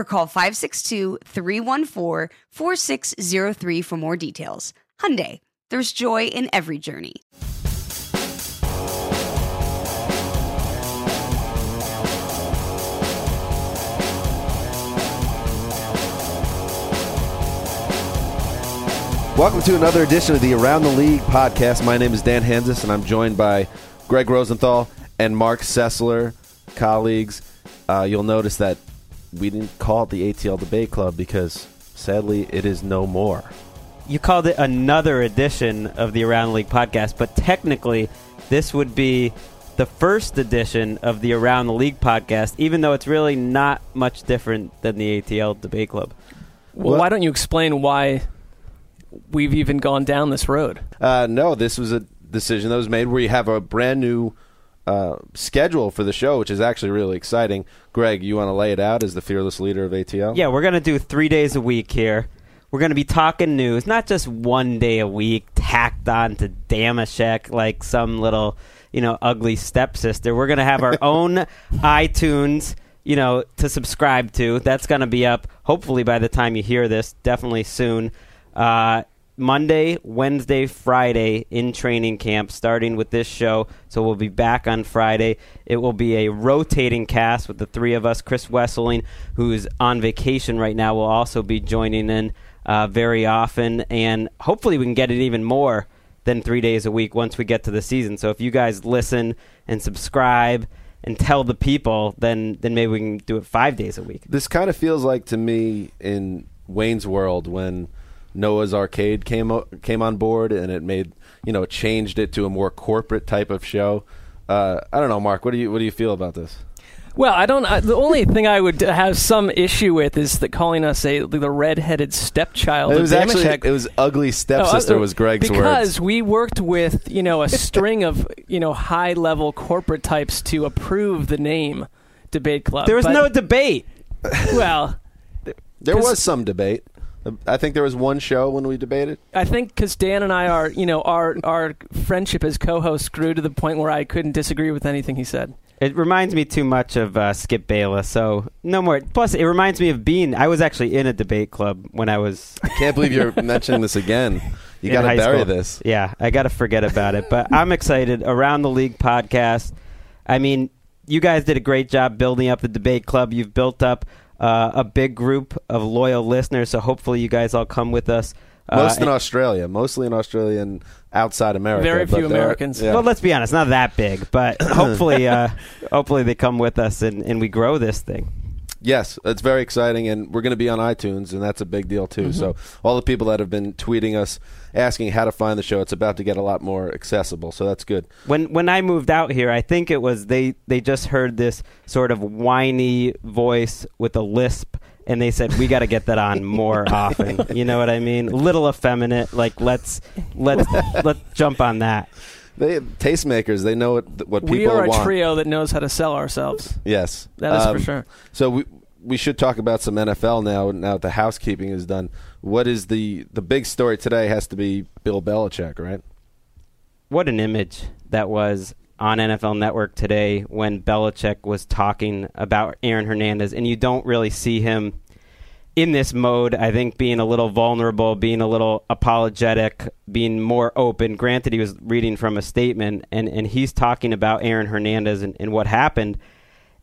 or call 562-314-4603 for more details. Hyundai, there's joy in every journey. Welcome to another edition of the Around the League podcast. My name is Dan Hanzus, and I'm joined by Greg Rosenthal and Mark Sessler, colleagues. Uh, you'll notice that we didn't call it the ATL Debate Club because sadly it is no more. You called it another edition of the Around the League podcast, but technically this would be the first edition of the Around the League podcast, even though it's really not much different than the ATL Debate Club. Well, What? why don't you explain why we've even gone down this road? Uh, no, this was a decision that was made where you have a brand new uh, schedule for the show, which is actually really exciting. Greg, you want to lay it out as the fearless leader of ATL? Yeah, we're going to do three days a week here. We're going to be talking news, not just one day a week tacked on to Dameshek like some little, you know, ugly stepsister. We're going to have our own iTunes, you know, to subscribe to. That's going to be up hopefully by the time you hear this, definitely soon. Uh, Monday, Wednesday, Friday in training camp, starting with this show. So we'll be back on Friday. It will be a rotating cast with the three of us. Chris Wesseling, who's on vacation right now, will also be joining in uh, very often. And hopefully, we can get it even more than three days a week once we get to the season. So if you guys listen and subscribe and tell the people, then then maybe we can do it five days a week. This kind of feels like to me in Wayne's World when Noah's Arcade came o- came on board and it made you know changed it to a more corporate type of show. Uh, I don't know, Mark. What do you what do you feel about this? Well, I don't. I, the only thing I would have some issue with is that calling us a the redheaded stepchild. It of was actually Dameshek. it was ugly stepsister No, uh, was Greg's because words. we worked with you know a string of you know high level corporate types to approve the name Debate Club. There was But- no debate. well. there was some debate. I think there was one show when we debated. I think because Dan and I are, you know, our our friendship as co-hosts grew to the point where I couldn't disagree with anything he said. It reminds me too much of uh, Skip Bayless, so no more. Plus, it reminds me of Bean. I was actually in a debate club when I was. I can't believe you're mentioning this again. You got to bury school. this. Yeah, I got to forget about it. But I'm excited. Around the League podcast. I mean, you guys did a great job building up the debate club. You've built up uh, a big group of loyal listeners, so hopefully you guys all come with us. Uh, Most in and- Australia, mostly in Australia and outside America. Very few there are- Americans. yeah. Well, let's be honest, not that big, but hopefully, uh, hopefully they come with us and, and we grow this thing. Yes, it's very exciting, and we're going to be on iTunes, and that's a big deal too. So, Mm-hmm. all the people that have been tweeting us asking how to find the show, it's about to get a lot more accessible. So that's good. When when I moved out here, I think it was they they just heard this sort of whiny voice with a lisp, and they said we got to get that on more often. You know what I mean? Little effeminate. Like let's let's let's jump on that. They have tastemakers. They know what what people we are a want. trio that knows how to sell ourselves. Yes, That is Um, for sure. So we we should talk about some NFL now. Now that the housekeeping is done, what is the the big story today? Has to be Bill Belichick, right? what an image that was on NFL Network today when Belichick was talking about Aaron Hernandez, and you don't really see him in this mode. I think being a little vulnerable, being a little apologetic, being more open. Granted, he was reading from a statement, and, and he's talking about Aaron Hernandez and, and what happened.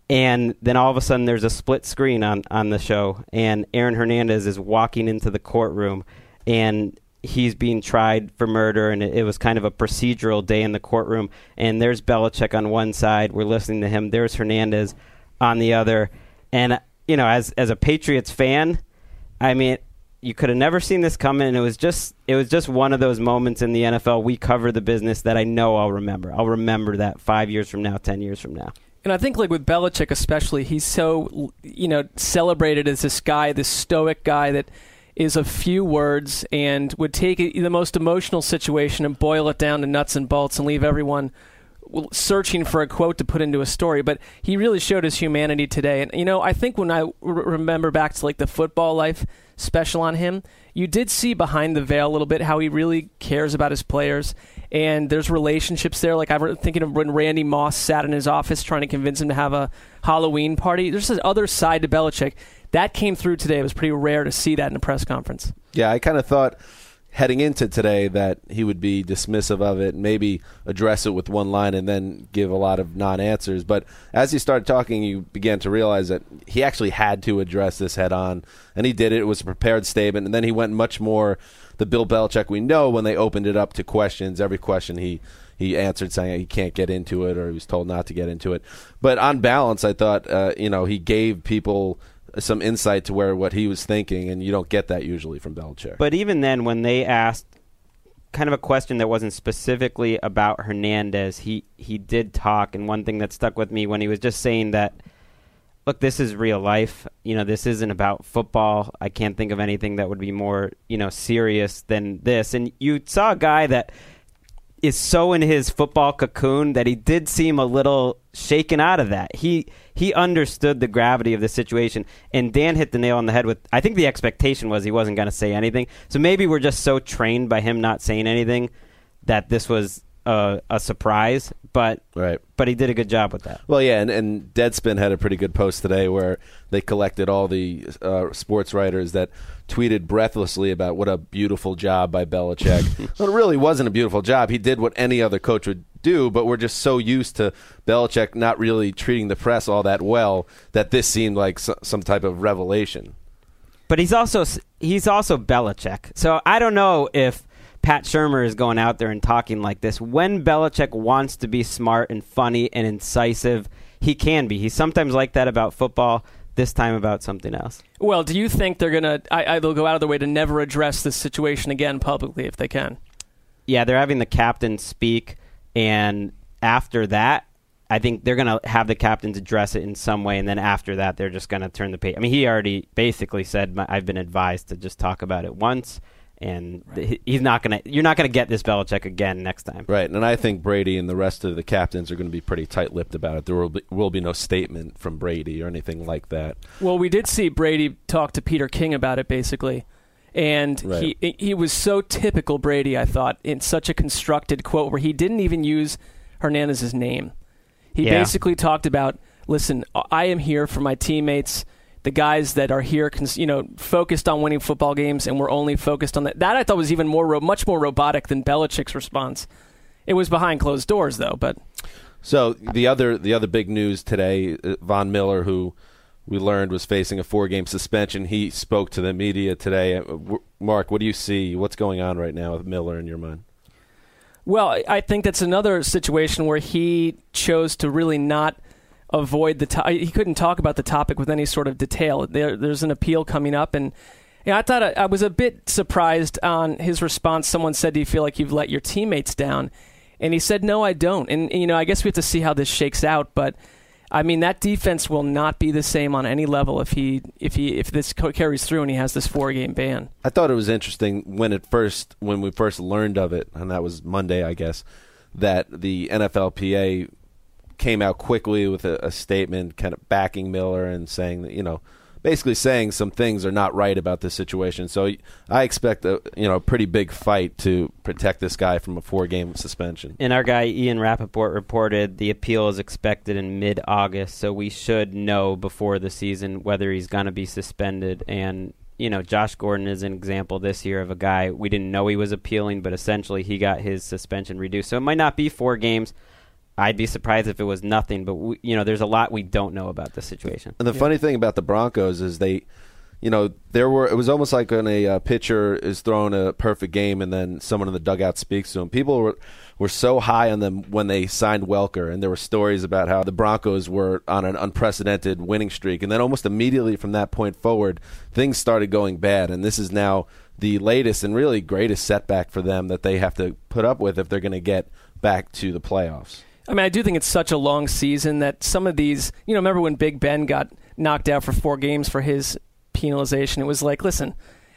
And then all of a sudden, there's a split screen on, on the show, and Aaron Hernandez is walking into the courtroom, and he's being tried for murder, and it, it was kind of a procedural day in the courtroom. And there's Belichick on one side, we're listening to him. There's Hernandez on the other, and you know, as as a Patriots fan, I mean, you could have never seen this coming. And it was just it was just one of those moments in the NFL. We cover the business that I know I'll remember. I'll remember that five years from now, ten years from now. And I think, like with Belichick especially, he's so you know celebrated as this guy, this stoic guy that is a few words and would take the most emotional situation and boil it down to nuts and bolts and leave everyone searching for a quote to put into a story. But he really showed his humanity today. And you know, I think when I r- remember back to like the football life special on him, you did see behind the veil a little bit how he really cares about his players. And there's relationships there. Like I'm thinking of when Randy Moss sat in his office trying to convince him to have a Halloween party. There's this other side to Belichick that came through today. It was pretty rare to see that in a press conference. Yeah, I kind of thought heading into today that he would be dismissive of it, maybe address it with one line and then give a lot of non-answers. But as he started talking, you began to realize that he actually had to address this head on, and he did it. It was a prepared statement, and then he went much more the Bill Belichick we know when they opened it up to questions. Every question he he answered saying he can't get into it or he was told not to get into it. But on balance, I thought uh, you know he gave people some insight to where what he was thinking, and you don't get that usually from Belichick. But even then, when they asked kind of a question that wasn't specifically about Hernandez, he he did talk, and one thing that stuck with me when he was just saying that, look, this is real life. You know, this isn't about football. I can't think of anything that would be more you know serious than this. And you saw a guy that is so in his football cocoon that he did seem a little shaken out of that. He he understood the gravity of the situation, and Dan hit the nail on the head with. I think the expectation was he wasn't going to say anything. So maybe we're just so trained by him not saying anything that this was a, a surprise. But right. but he did a good job with that. Well, yeah, and, and Deadspin had a pretty good post today where they collected all the uh, sports writers that tweeted breathlessly about what a beautiful job by Belichick. well, it really wasn't a beautiful job. He did what any other coach would do, but we're just so used to Belichick not really treating the press all that well that this seemed like so, some type of revelation. But he's also he's also Belichick. So I don't know if Pat Shurmur is going out there and talking like this. When Belichick wants to be smart and funny and incisive, he can be. He's sometimes like that about football. This time about something else. Well, do you think they're gonna? I, I, they'll go out of their way to never address this situation again publicly if they can. Yeah, they're having the captain speak, and after that, I think they're going to have the captains address it in some way, and then after that, they're just going to turn the page. I mean, he already basically said, "I've been advised to just talk about it once." And right. he's not gonna. You're not gonna get this Belichick again next time. Right, and I think Brady and the rest of the captains are going to be pretty tight-lipped about it. There will be, will be no statement from Brady or anything like that. Well, we did see Brady talk to Peter King about it, basically, and right. he he was so typical Brady. I thought in such a constructed quote where he didn't even use Hernandez's name. He yeah. basically talked about, "Listen, I am here for my teammates." The guys that are here, you know, focused on winning football games, and we're only focused on that. That I thought was even more, much more robotic than Belichick's response. It was behind closed doors, though. But so the other, the other big news today, uh, Von Miller, who we learned was facing a four-game suspension, he spoke to the media today. Uh, Mark, what do you see? What's going on right now with Miller in your mind? Well, I think that's another situation where he chose to really not avoid the to- he couldn't talk about the topic with any sort of detail. There, there's an appeal coming up, and yeah, I thought I, I, was a bit surprised on his response. Someone said, "Do you feel like you've let your teammates down?" And he said, "No, I don't." And you know, I guess we have to see how this shakes out, but. I mean that defense will not be the same on any level if he if he if this carries through and he has this four game ban. I thought it was interesting when it first when we first learned of it, and that was Monday, I guess that the NFLPA came out quickly with a, a statement, kind of backing Miller and saying that you know basically saying some things are not right about this situation. So I expect a you know pretty big fight to protect this guy from a four game suspension. And our guy Ian Rapoport reported the appeal is expected in mid August, so we should know before the season whether he's going to be suspended. And you know, Josh Gordon is an example this year of a guy we didn't know he was appealing, but essentially he got his suspension reduced. So it might not be four games. I'd be surprised if it was nothing, but we, you know, there's a lot we don't know about this situation. And the yeah. funny thing about the Broncos is they, you know, there were it was almost like when a uh, pitcher is throwing a perfect game and then someone in the dugout speaks to him. People were were so high on them when they signed Welker, and there were stories about how the Broncos were on an unprecedented winning streak, and then almost immediately from that point forward, things started going bad, and this is now the latest and really greatest setback for them that they have to put up with if they're going to get back to the playoffs. I mean, I do think it's such a long season that some of these, you know, remember when Big Ben got knocked out for four games for his penalization? It was like, listen,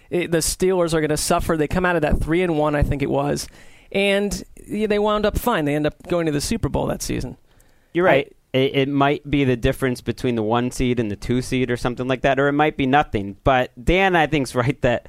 it, the Steelers are going to suffer. They come out of that three and one, I think it was, and they wound up fine. They end up going to the Super Bowl that season. You're right. I, it, it might be the difference between the one seed and the two seed or something like that, or it might be nothing. But Dan, I think, is right that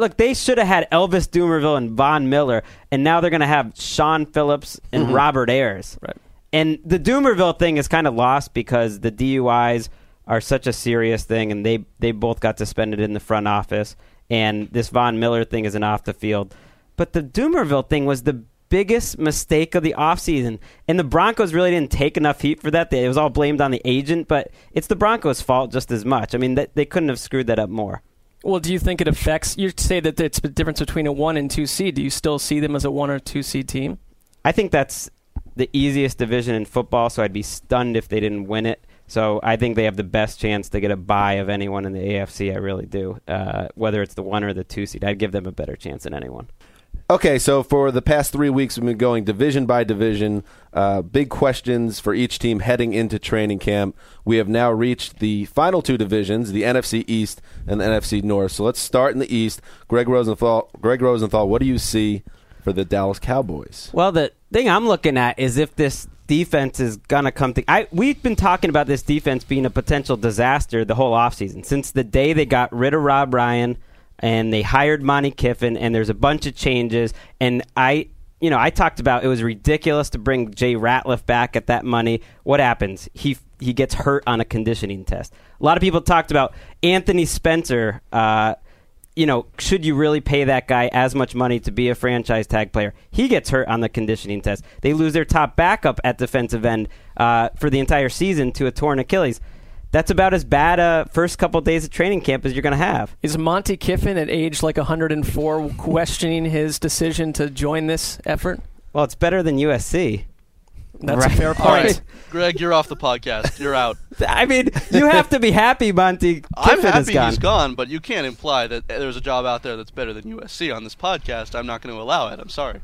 look, they should have had Elvis Dumervil and Von Miller, and now they're going to have Shaun Phillips and mm-hmm. Robert Ayers. Right. And the Dumervil thing is kind of lost because the DUIs are such a serious thing, and they they both got suspended in the front office. And this Von Miller thing is an off the field, but the Dumervil thing was the biggest mistake of the offseason. And the Broncos really didn't take enough heat for that. It was all blamed on the agent, but it's the Broncos' fault just as much. I mean, they couldn't have screwed that up more. Well, do you think it affects? You say that it's the difference between a one and two seed. Do you still see them as a one or two seed team? I think that's the easiest division in football. So I'd be stunned if they didn't win it. So I think they have the best chance to get a buy of anyone in the AFC. I really do. Uh, whether it's the one or the two seed, I'd give them a better chance than anyone. Okay, so for the past three weeks, we've been going division by division. Uh, big questions for each team heading into training camp. We have now reached the final two divisions, the NFC East and the NFC North. So let's start in the East. Greg Rosenthal, Greg Rosenthal, what do you see for the Dallas Cowboys? Well, the thing I'm looking at is if this defense is gonna come to. I we've been talking about this defense being a potential disaster the whole offseason since the day they got rid of Rob Ryan and they hired Monte Kiffin, and there's a bunch of changes. And I, you know, I talked about it was ridiculous to bring Jay Ratliff back at that money. What happens? He he gets hurt on a conditioning test. A lot of people talked about Anthony Spencer. Uh, you know, should you really pay that guy as much money to be a franchise tag player? He gets hurt on the conditioning test. They lose their top backup at defensive end uh, for the entire season to a torn Achilles that's about as bad a first couple of days of training camp as you're going to have. Is Monte Kiffin at age like 104 questioning his decision to join this effort? Well, it's better than USC. That's right. a fair point. All right. Greg, you're off the podcast. You're out. I mean, you have to be happy Monte Kiffin I'm happy gone. he's gone, but you can't imply that there's a job out there that's better than USC on this podcast. I'm not going to allow it. I'm sorry.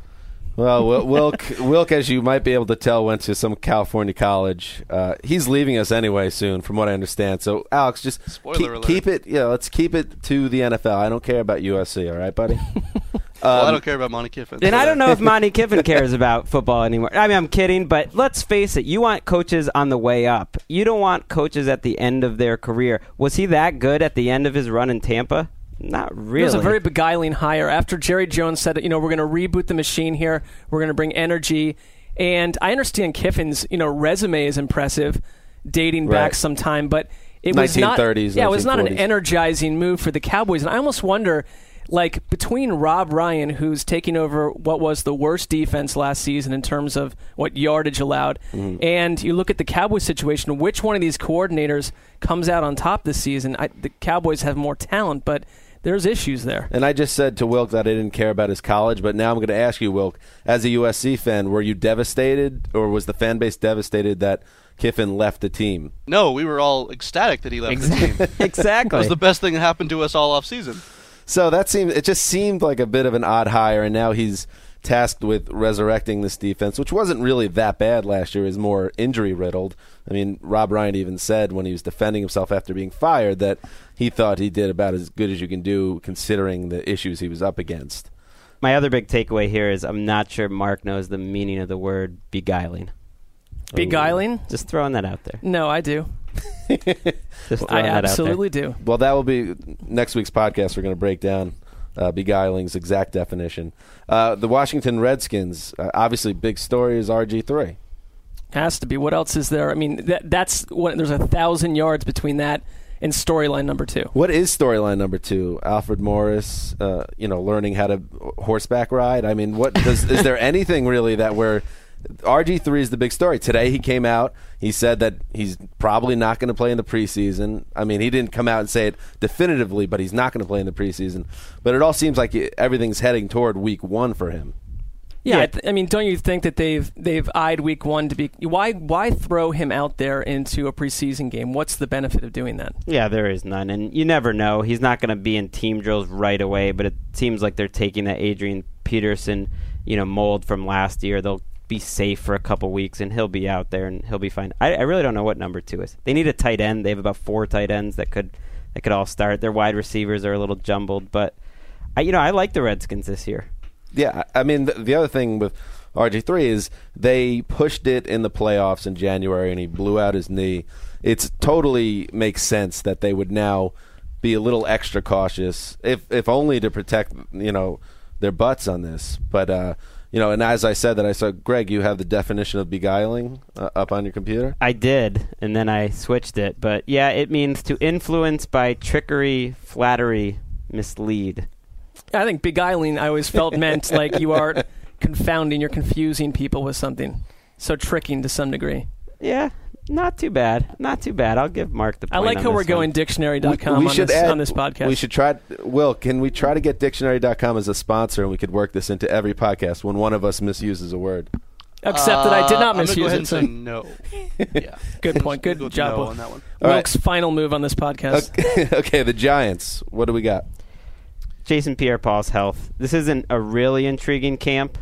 Well, Wilk, Wilk, as you might be able to tell, went to some California college. Uh, he's leaving us anyway soon, from what I understand. So, Alex, just keep, keep, it. Yeah, let's keep it to the NFL. I don't care about USC. All right, buddy. um, well, I don't care about Monte Kiffin. And I don't know if Monte Kiffin cares about football anymore. I mean, I'm kidding, but let's face it. You want coaches on the way up. You don't want coaches at the end of their career. Was he that good at the end of his run in Tampa? Not really. It was a very beguiling hire. After Jerry Jones said, you know, we're going to reboot the machine here. We're going to bring energy. And I understand Kiffin's, you know, resume is impressive, dating back some time, but it was not. Yeah, it was not an energizing move for the Cowboys. And I almost wonder, like between Rob Ryan, who's taking over what was the worst defense last season in terms of what yardage allowed, mm-hmm. and you look at the Cowboys situation, which one of these coordinators comes out on top this season? I, the Cowboys have more talent, but there's issues there. And I just said to Wilk that I didn't care about his college, but now I'm going to ask you, Wilk, as a USC fan, were you devastated, or was the fan base devastated that Kiffin left the team? No, we were all ecstatic that he left exactly. the team. exactly, it was the best thing that happened to us all off season. So that seemed it just seemed like a bit of an odd hire, and now he's tasked with resurrecting this defense, which wasn't really that bad last year. Is more injury riddled. I mean, Rob Ryan even said when he was defending himself after being fired that he thought he did about as good as you can do considering the issues he was up against. My other big takeaway here is I'm not sure Mark knows the meaning of the word beguiling. Beguiling? Just throwing that out there. No, I do. Just I that absolutely do. Well, that will be next week's podcast. We're going to break down uh, beguiling's exact definition. Uh, the Washington Redskins, uh, obviously, big story is RG three. Has to be. What else is there? I mean, that, that's what. There's a thousand yards between that and storyline number two. What is storyline number two? Alfred Morris, uh, you know, learning how to horseback ride. I mean, what does? is there anything really that we're RG3 is the big story. Today he came out. He said that he's probably not going to play in the preseason. I mean, he didn't come out and say it definitively, but he's not going to play in the preseason. But it all seems like everything's heading toward week one for him. Yeah, yeah. I, th- I, mean, don't you think that they've they've eyed week one to be why why throw him out there into a preseason game? What's the benefit of doing that? Yeah, there is none, and you never know. He's not going to be in team drills right away, but it seems like they're taking that Adrian Peterson, you know, mold from last year. They'll be safe for a couple weeks, and he'll be out there and he'll be fine. I, I really don't know what number two is. They need a tight end. They have about four tight ends that could that could all start. Their wide receivers are a little jumbled, but I, you know, I like the Redskins this year. Yeah, I mean the, the other thing with RG3 is they pushed it in the playoffs in January and he blew out his knee. It totally makes sense that they would now be a little extra cautious, if if only to protect you know their butts on this. But uh, you know, and as I said that, I saw Greg, you have the definition of beguiling uh, up on your computer. I did, and then I switched it. But yeah, it means to influence by trickery, flattery, mislead. I think beguiling, I always felt meant like you are confounding, you're confusing people with something. So tricking to some degree. Yeah, not too bad. Not too bad. I'll give Mark the I like how we're one. going dictionary.com we, we on, this, add, on this podcast. We should try. Will, can we try to get dictionary.com as a sponsor and we could work this into every podcast when one of us misuses a word? Except that I did not uh, misuse it. So. no. yeah. Good point. Good go job. No on that one. Wilk's right. final move on this podcast. Okay, okay, the Giants. What do we got? Jason Pierre-Paul's health. This isn't a really intriguing camp,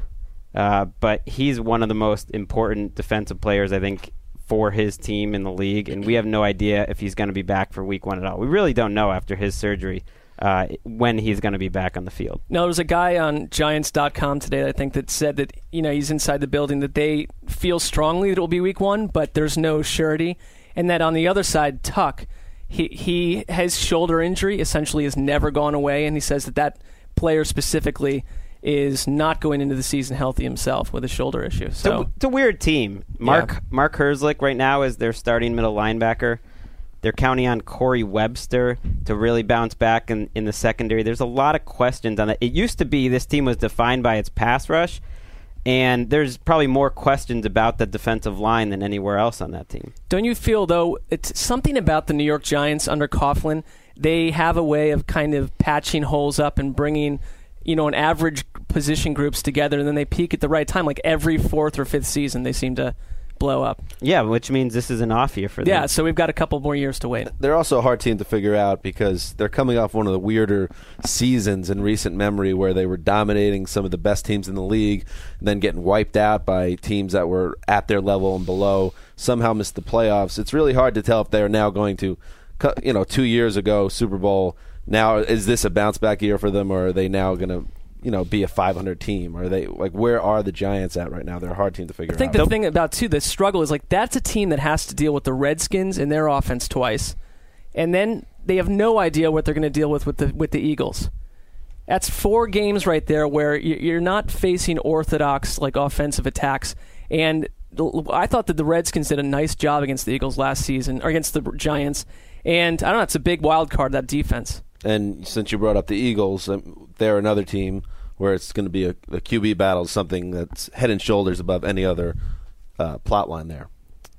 uh, but he's one of the most important defensive players, I think, for his team in the league, and we have no idea if he's going to be back for Week One at all. We really don't know after his surgery. Uh, when he's going to be back on the field. Now, there was a guy on Giants.com today, I think, that said that you know he's inside the building that they feel strongly that it will be Week One, but there's no surety, and that on the other side, Tuck he he his shoulder injury essentially has never gone away, and he says that that player specifically is not going into the season healthy himself with a shoulder issue. So it's a, it's a weird team. Mark yeah. Mark Herzlich right now is their starting middle linebacker. They're counting on Corey Webster to really bounce back in, in the secondary. There's a lot of questions on that. It used to be this team was defined by its pass rush and there's probably more questions about the defensive line than anywhere else on that team. Don't you feel though it's something about the New York Giants under Coughlin? They have a way of kind of patching holes up and bringing, you know, an average position groups together, and then they peak at the right time. Like every fourth or fifth season, they seem to blow up. Yeah, which means this is an off year for them. Yeah, so we've got a couple more years to wait. They're also a hard team to figure out because they're coming off one of the weirder seasons in recent memory where they were dominating some of the best teams in the league, then getting wiped out by teams that were at their level and below, somehow missed the playoffs. It's really hard to tell if they're now going to, you know, two years ago, Super Bowl. Now, is this a bounce back year for them, or are they now going to you know be a 500 team? Are they like where are the Giants at right now? They're a hard team to figure out. I think out. the thing about too the struggle is like that's a team that has to deal with the Redskins and their offense twice, and then they have no idea what they're going to deal with with the with the Eagles. That's four games right there where you're not facing orthodox like offensive attacks. And I thought that the Redskins did a nice job against the Eagles last season or against the Giants. And I don't know, it's a big wild card that defense. And since you brought up the Eagles, um, they're another team where it's going to be a, a, QB battle, something that's head and shoulders above any other uh, plot line there.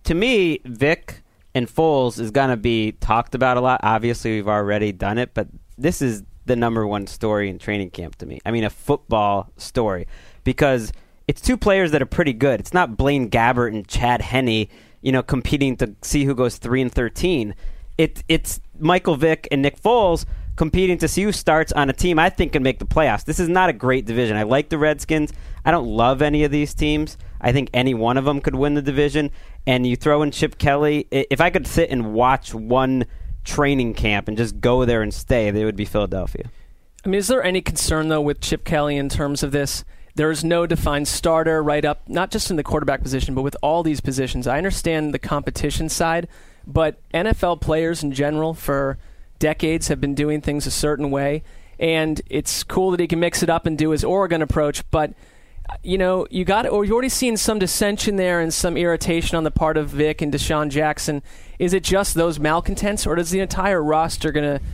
To me, Vick and Foles is going to be talked about a lot. Obviously, we've already done it, but this is the number one story in training camp to me. I mean, a football story because it's two players that are pretty good. It's not Blaine Gabbert and Chad Henne, you know, competing to see who goes three and thirteen. It, it's Michael Vick and Nick Foles competing to see who starts on a team I think can make the playoffs. This is not a great division. I like the Redskins. I don't love any of these teams. I think any one of them could win the division. And you throw in Chip Kelly. If I could sit and watch one training camp and just go there and stay, they would be Philadelphia. I mean, is there any concern though with Chip Kelly in terms of this? There is no defined starter right up, not just in the quarterback position, but with all these positions. I understand the competition side, but NFL players in general for decades have been doing things a certain way, and it's cool that he can mix it up and do his Oregon approach, but you know, you got or you already seen some dissension there and some irritation on the part of Vick and DeSean Jackson. Is it just those malcontents, or does the entire roster going to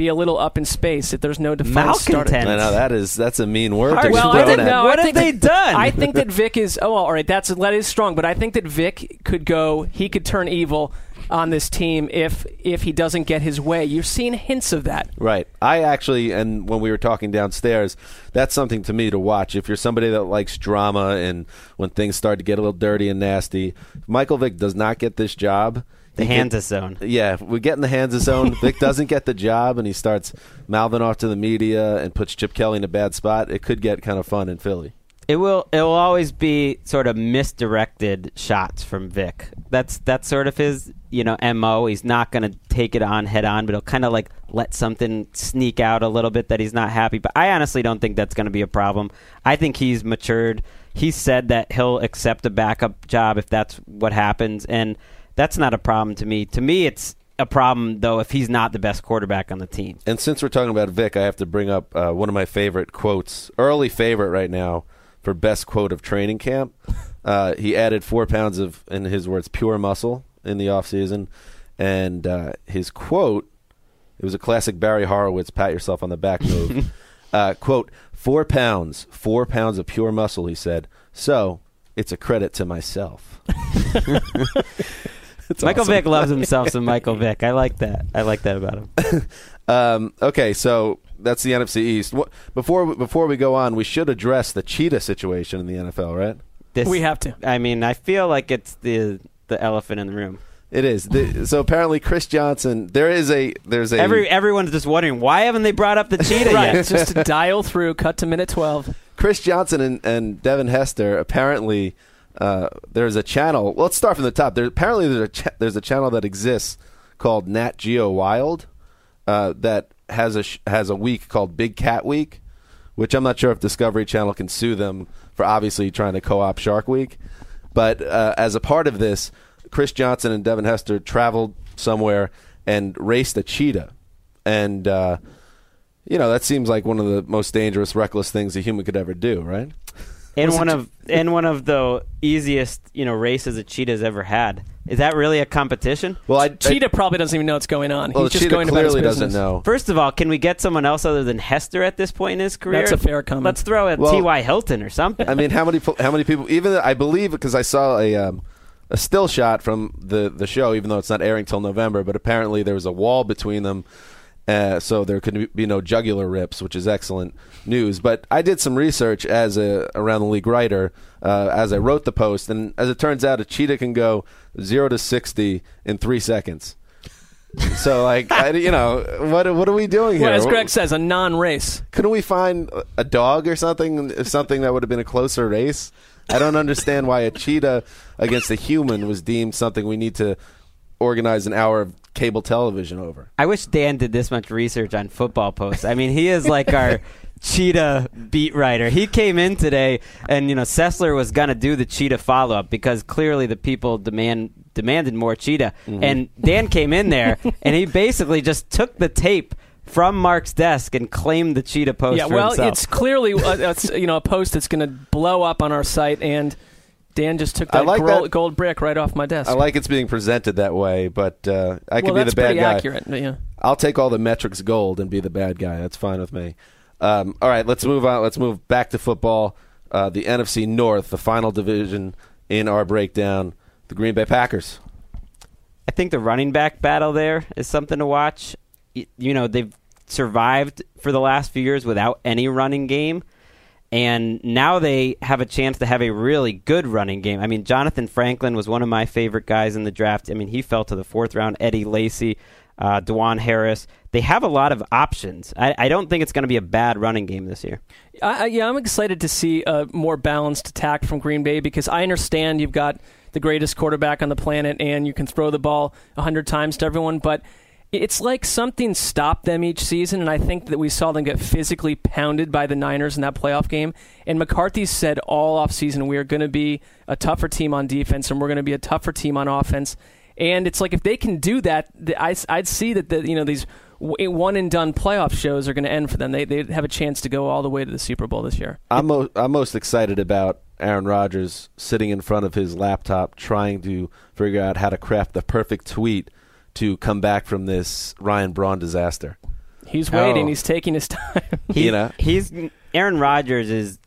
be a little up in space if there's no defined starter? Malcontent. I know that is that's a mean word. to Well, I think, at- no, What I have they that- done? I think that Vick is. Oh, all right. That's that is strong, but I think that Vick could go. He could turn evil on this team if if he doesn't get his way. You've seen hints of that. Right. I actually, and when we were talking downstairs, that's something to me to watch. If you're somebody that likes drama and when things start to get a little dirty and nasty, Michael Vick does not get this job. The He get- Kansas zone. Yeah, we get in the hands of zone. Vick doesn't get the job, and he starts mouthing off to the media and puts Chip Kelly in a bad spot. It could get kind of fun in Philly. It will. It will always be sort of misdirected shots from Vick. That's that's sort of his, you know, mo. He's not going to take it on head on, but he'll kind of like let something sneak out a little bit that he's not happy. But I honestly don't think that's going to be a problem. I think he's matured. He said that he'll accept a backup job if that's what happens, and that's not a problem to me. To me, it's a problem though if he's not the best quarterback on the team. And since we're talking about Vick, I have to bring up uh, one of my favorite quotes, early favorite right now for best quote of training camp. Uh, he added four pounds of, in his words, pure muscle in the offseason. And uh, his quote, it was a classic Barry Horowitz, pat yourself on the back move. uh, quote, four pounds, four pounds of pure muscle, he said. So it's a credit to myself. It's Michael awesome. Vick loves himself some Michael Vick. I like that. I like that about him. Um, okay, so that's the NFC East. What, before before we go on, we should address the cheetah situation in the NFL, right? This, We have to. I mean, I feel like it's the the elephant in the room. It is. The, so apparently, Chris Johnson. There is a. There's a. Every everyone's just wondering why haven't they brought up the cheetah Right, yet? just to dial through, cut to minute twelve. Chris Johnson and, and Devin Hester. Apparently, uh, there's a channel. Well, let's start from the top. There apparently there's a cha- there's a channel that exists called Nat Geo Wild uh, that has a sh- has a week called Big Cat Week, which I'm not sure if Discovery Channel can sue them for obviously trying to co-op Shark Week. But uh, as a part of this, Chris Johnson and Devin Hester traveled somewhere and raced a cheetah, and uh, you know that seems like one of the most dangerous, reckless things a human could ever do, right? In one of in one of the easiest you know races a cheetah's ever had. Is that really a competition? Well, I, Cheetah probably doesn't even know what's going on. well, He's just cheetah going about his clearly doesn't know. First of all, can we get someone else other than Hester at this point in his career? That's a fair comment. Let's throw a Well- T.Y. Hilton or something. I mean, how many how many people? Even I believe because I saw a um, a still shot from the the show, even though it's not airing till November. But apparently there was a wall between them, uh, so there could be no jugular rips, which is excellent news. But I did some research as a around the league writer uh, as I wrote the post, and as it turns out, a cheetah can go zero to sixty in three seconds. So, like, I, you know, what what are we doing here? Well, as Greg says, a non-race. couldn't we find a dog or something something that would have been a closer race i don't understand why a cheetah against a human was deemed something we need to organize an hour of cable television over I wish Dan did this much research on football posts. I mean, he is like our cheetah beat writer. He came in today, and you know, Sessler was gonna do the cheetah follow up because clearly the people demand demanded more cheetah, Mm-hmm. and Dan came in there, and he basically just took the tape from Mark's desk and claimed the cheetah post. yeah, for well, himself. it's clearly uh, it's, you know a post that's going to blow up on our site, and Dan just took that, like gold, that- gold brick right off my desk. i like it's being presented that way but uh, i well, could be the bad pretty guy accurate. Yeah. i'll take all the metrics gold and be the bad guy that's fine with me um, all right let's move on let's move back to football uh, the nfc north the final division in our breakdown the green bay packers I think the running back battle there is something to watch. You know, they've survived for the last few years without any running game. And now they have a chance to have a really good running game. I mean, Jonathan Franklin was one of my favorite guys in the draft. I mean, he fell to the fourth round. Eddie Lacy, uh, DuJuan Harris. They have a lot of options. I, I don't think it's going to be a bad running game this year. I, yeah, I'm excited to see a more balanced attack from Green Bay because I understand you've got the greatest quarterback on the planet and you can throw the ball 100 times to everyone, but it's like something stopped them each season, and I think that we saw them get physically pounded by the Niners in that playoff game. And McCarthy said all offseason, we are going to be a tougher team on defense, and we're going to be a tougher team on offense. And it's like if they can do that, I, I'd see that the, you know these eh, one and done playoff shows are going to end for them. They they have a chance to go all the way to the Super Bowl this year. I'm mo- I'm most excited about Aaron Rodgers sitting in front of his laptop trying to figure out how to craft the perfect tweet to come back from this Ryan Braun disaster. He's waiting. Oh. He's taking his time. He, You know? he's Aaron Rodgers is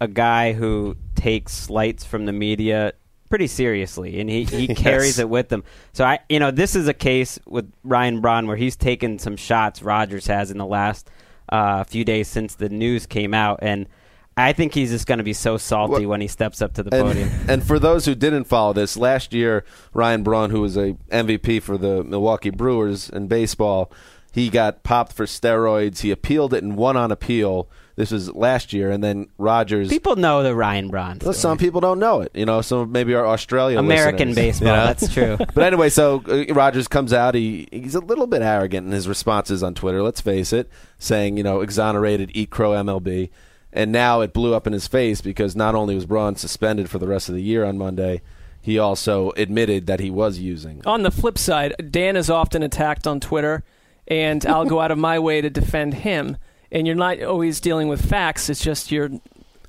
a guy who takes slights from the media pretty seriously, and he, he Yes. carries it with him. So I, you know, this is a case with Ryan Braun where he's taken some shots Rodgers has in the last uh, few days since the news came out, and I think he's just going to be so salty Well, when he steps up to the podium. And, and for those who didn't follow this, last year Ryan Braun, who was a MVP for the Milwaukee Brewers in baseball, he got popped for steroids. He appealed it and won on appeal. This was last year, and then Rodgers. People know the Ryan Braun. Well, some people don't know it, you know. So maybe our Australian American listeners, baseball. you know? That's true. But anyway, so uh, Rodgers comes out. He he's a little bit arrogant in his responses on Twitter. Let's face it, saying you know exonerated, eat crow MLB, and now it blew up in his face because not only was Braun suspended for the rest of the year on Monday, he also admitted that he was using. on the flip side, Dan is often attacked on Twitter, and I'll go out of my way to defend him. And you're not always dealing with facts. It's just you're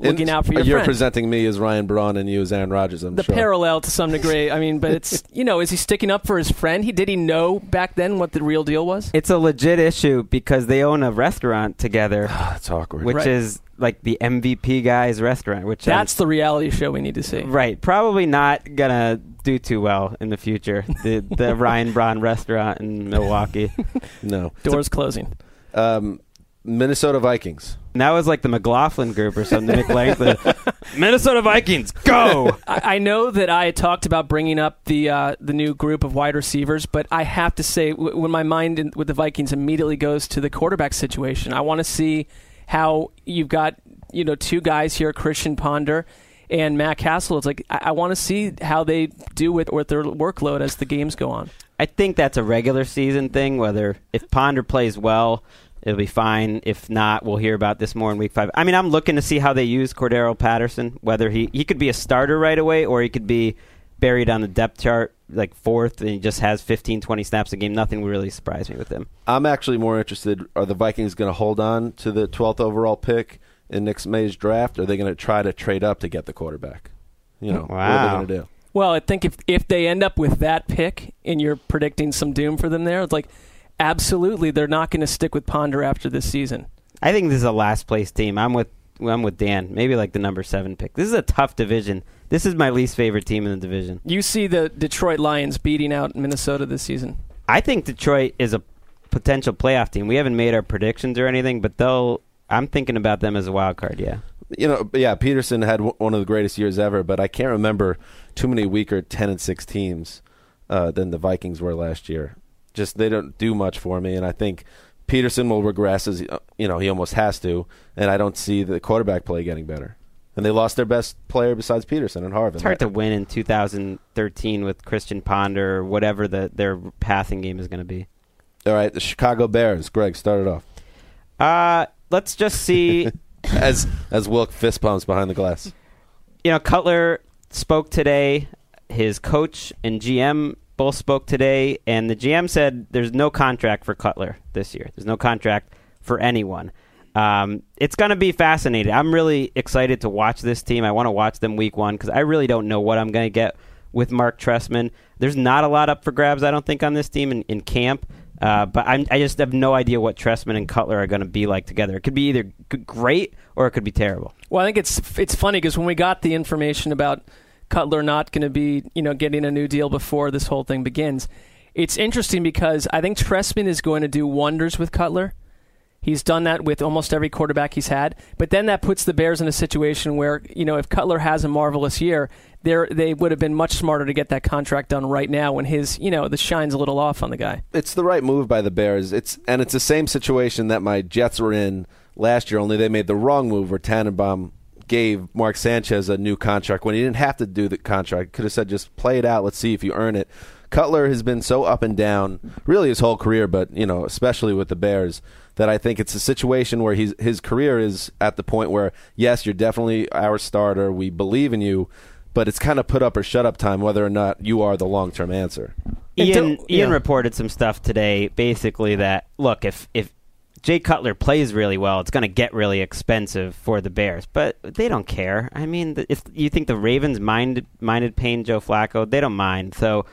looking And out for your You're friend. presenting me as Ryan Braun and you as Aaron Rodgers. I'm the sure. parallel to some degree. I mean, but it's you know, is he sticking up for his friend? He did he know back then what the real deal was? It's a legit issue because they own a restaurant together, That's awkward. which Right. is like the MVP guy's restaurant. Which I'm- That's the reality show we need to see. right. Probably not gonna do too well in the future. The the Ryan Braun restaurant in Milwaukee. no. Doors closing. Um, Minnesota Vikings. And that was like the McLaughlin group or something. Nick Langford. Minnesota Vikings, go! I, I know that I talked about bringing up the uh, the new group of wide receivers, but I have to say, w- when my mind in, with the Vikings immediately goes to the quarterback situation, I want to see how you've got you know two guys here, Christian Ponder and Matt Cassel. It's like I, I want to see how they do with with their workload as the games go on. I think that's a regular season thing. Whether if Ponder plays well, it'll be fine. If not, we'll hear about this more in week five. I mean, I'm looking to see how they use Cordarrelle Patterson. Whether he he could be a starter right away, or he could be buried on the depth chart like fourth, and he just has 15, 20 snaps a game. Nothing would really surprise me with him. I'm actually more interested. Are the Vikings going to hold on to the 12th overall pick in next May's draft? Or are they going to try to trade up to get the quarterback? You know, what are they going to do? Well, I think if if they end up with that pick and you're predicting some doom for them there, it's like absolutely they're not going to stick with Ponder after this season. I think this is a last place team. I'm with I'm with Dan. Maybe like the number seven pick. This is a tough division. This is my least favorite team in the division. You see the Detroit Lions beating out Minnesota this season. I think Detroit is a potential playoff team. We haven't made our predictions or anything, but they'll. I'm thinking about them as a wild card. Yeah. You know, yeah, Peterson had w- one of the greatest years ever, but I can't remember too many weaker 10 and 6 teams uh, than the Vikings were last year. Just they don't do much for me, and I think Peterson will regress as uh, you know he almost has to, and I don't see the quarterback play getting better. And they lost their best player besides Peterson and Harvin. It's hard to win in 2013 with Christian Ponder or whatever the, their passing game is going to be. All right, the Chicago Bears. Greg, start it off. Uh, let's just see. As as Wilk fist pumps behind the glass. you know, Cutler spoke today. His coach and GM both spoke today, and the GM said there's no contract for Cutler this year. There's no contract for anyone. Um, it's going to be fascinating. I'm really excited to watch this team. I want to watch them week one because I really don't know what I'm going to get with Marc Trestman. There's not a lot up for grabs, I don't think, on this team in, in camp. Uh, but I'm, I just have no idea what Trestman and Cutler are going to be like together. It could be either great or it could be terrible. Well, I think it's it's funny because when we got the information about Cutler not going to be, you know, getting a new deal before this whole thing begins, it's interesting because I think Trestman is going to do wonders with Cutler. He's done that with almost every quarterback he's had, but then that puts the Bears in a situation where, you know, if Cutler has a marvelous year, they they would have been much smarter to get that contract done right now when his, you know, the shine's a little off on the guy. It's the right move by the Bears. It's and it's the same situation that my Jets were in last year. Only they made the wrong move where Tannenbaum gave Mark Sanchez a new contract when he didn't have to do the contract. Could have said just play it out. Let's see if you earn it. Cutler has been so up and down, really his whole career, but you know, especially with the Bears, that I think it's a situation where he's his career is at the point where yes, you're definitely our starter. We believe in you, but it's kind of put up or shut up time whether or not you are the long term answer. Ian Until- Ian yeah. reported some stuff today, basically that look if if Jay Cutler plays really well, it's going to get really expensive for the Bears, but they don't care. I mean, if you think the Ravens minded minded paying Joe Flacco, they don't mind. So,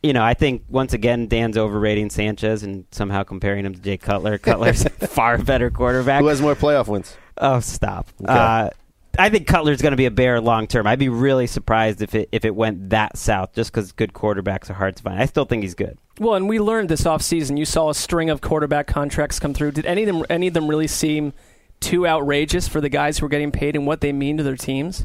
you know, I think once again Dan's overrating Sanchez and somehow comparing him to Jay Cutler. Cutler's far better quarterback. Who has more playoff wins? Oh, stop. Okay. Uh, I think Cutler's going to be a bear long term. I'd be really surprised if it if it went that south, just because good quarterbacks are hard to find. I still think he's good. Well, and we learned this offseason. You saw a string of quarterback contracts come through. Did any of them any of them really seem too outrageous for the guys who are getting paid and what they mean to their teams?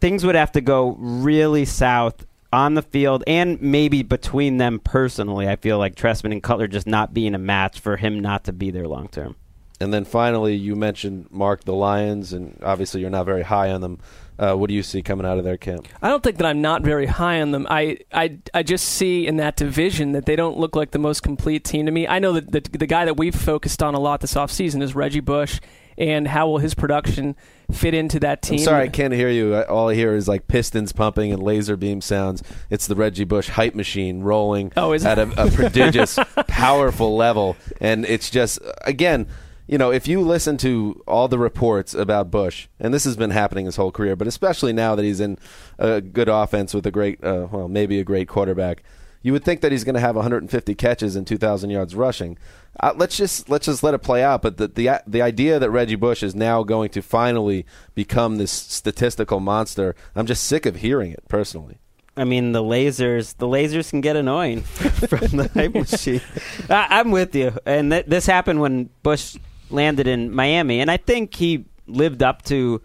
Things would have to go really south on the field and maybe between them personally. I feel like Trestman and Cutler just not being a match for him not to be there long term. And then finally, you mentioned Mark the Lions, and obviously you're not very high on them. Uh, what do you see coming out of their camp? I don't think that I'm not very high on them. I, I, I just see in that division that they don't look like the most complete team to me. I know that the, the guy that we've focused on a lot this offseason is Reggie Bush, and how will his production fit into that team? I'm sorry, I can't hear you. All I hear is like pistons pumping and laser beam sounds. It's the Reggie Bush hype machine rolling Oh, at a, a prodigious, powerful level, and it's just again. You know, if you listen to all the reports about Bush, and this has been happening his whole career, but especially now that he's in a good offense with a great, uh, well, maybe a great quarterback, you would think that he's going to have 150 catches and 2,000 yards rushing. Uh, let's just let's just let it play out. But the, the the idea that Reggie Bush is now going to finally become this statistical monster, I'm just sick of hearing it personally. I mean, the lasers, the lasers can get annoying from the hype machine. I, I'm with you, and th- this happened when Bush landed in Miami, and I think he lived up to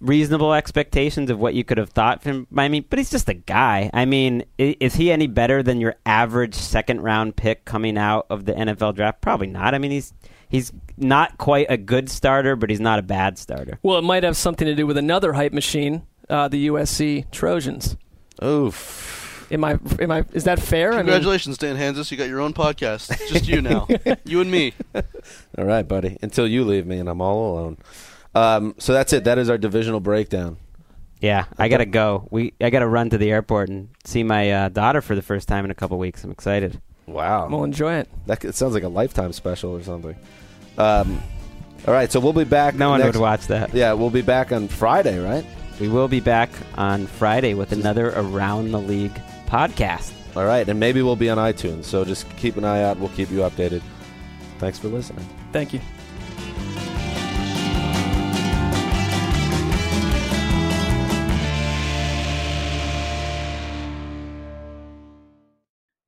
reasonable expectations of what you could have thought from Miami. But he's just a guy. I mean, i- is he any better than your average second round pick coming out of the NFL draft? Probably not. I mean, he's he's not quite a good starter, but he's not a bad starter. Well, it might have something to do with another hype machine, uh, the USC Trojans. Oof. Am I? Am I? Is that fair? I mean- Congratulations, Dan Hanzus. You got your own podcast. It's just you now. you and me. All right, buddy. Until you leave me and I'm all alone. Um, so that's it. That is our divisional breakdown. Yeah, I gotta go. We I gotta run to the airport and see my uh, daughter for the first time in a couple weeks. I'm excited. Wow. We'll enjoy it. That it sounds like a lifetime special or something. Um, all right, so we'll be back. No one next- would watch that. Yeah, we'll be back on Friday, right? We will be back on Friday with another Around the League podcast. All right, and maybe we'll be on iTunes. So just keep an eye out. We'll keep you updated. Thanks for listening. Thank you.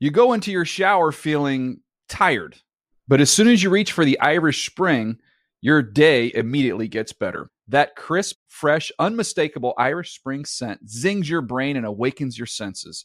You go into your shower feeling tired, but as soon as you reach for the Irish Spring, your day immediately gets better. That crisp, fresh, unmistakable Irish Spring scent zings your brain and awakens your senses.